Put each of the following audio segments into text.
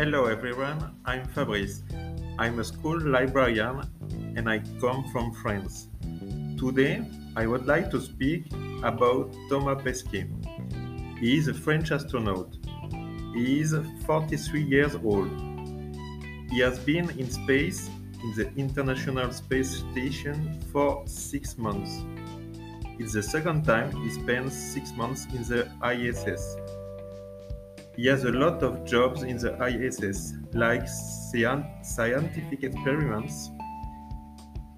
Hello everyone, I'm Fabrice. I'm a school librarian and I come from France. Today, I would like to speak about Thomas Pesquet. He is a French astronaut. He is 43 years old. He has been in space in the International Space Station for six months. It's the second time he spends six months in the ISS. He has a lot of jobs in the ISS, like scientific experiments.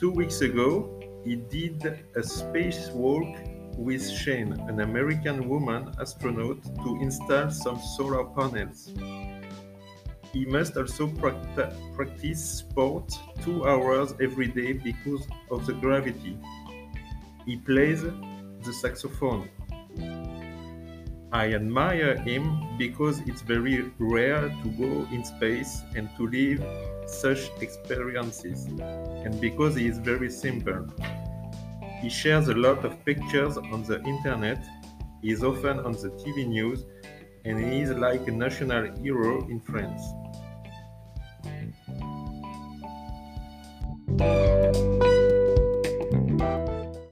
Two weeks ago, he did a spacewalk with Shane, an American woman astronaut, to install some solar panels. He must also practice sport two hours every day because of the gravity. He plays the saxophone. I admire him because it's very rare to go in space and to live such experiences, and because he is very simple. He shares a lot of pictures on the internet, he is often on the TV news, and he is like a national hero in France.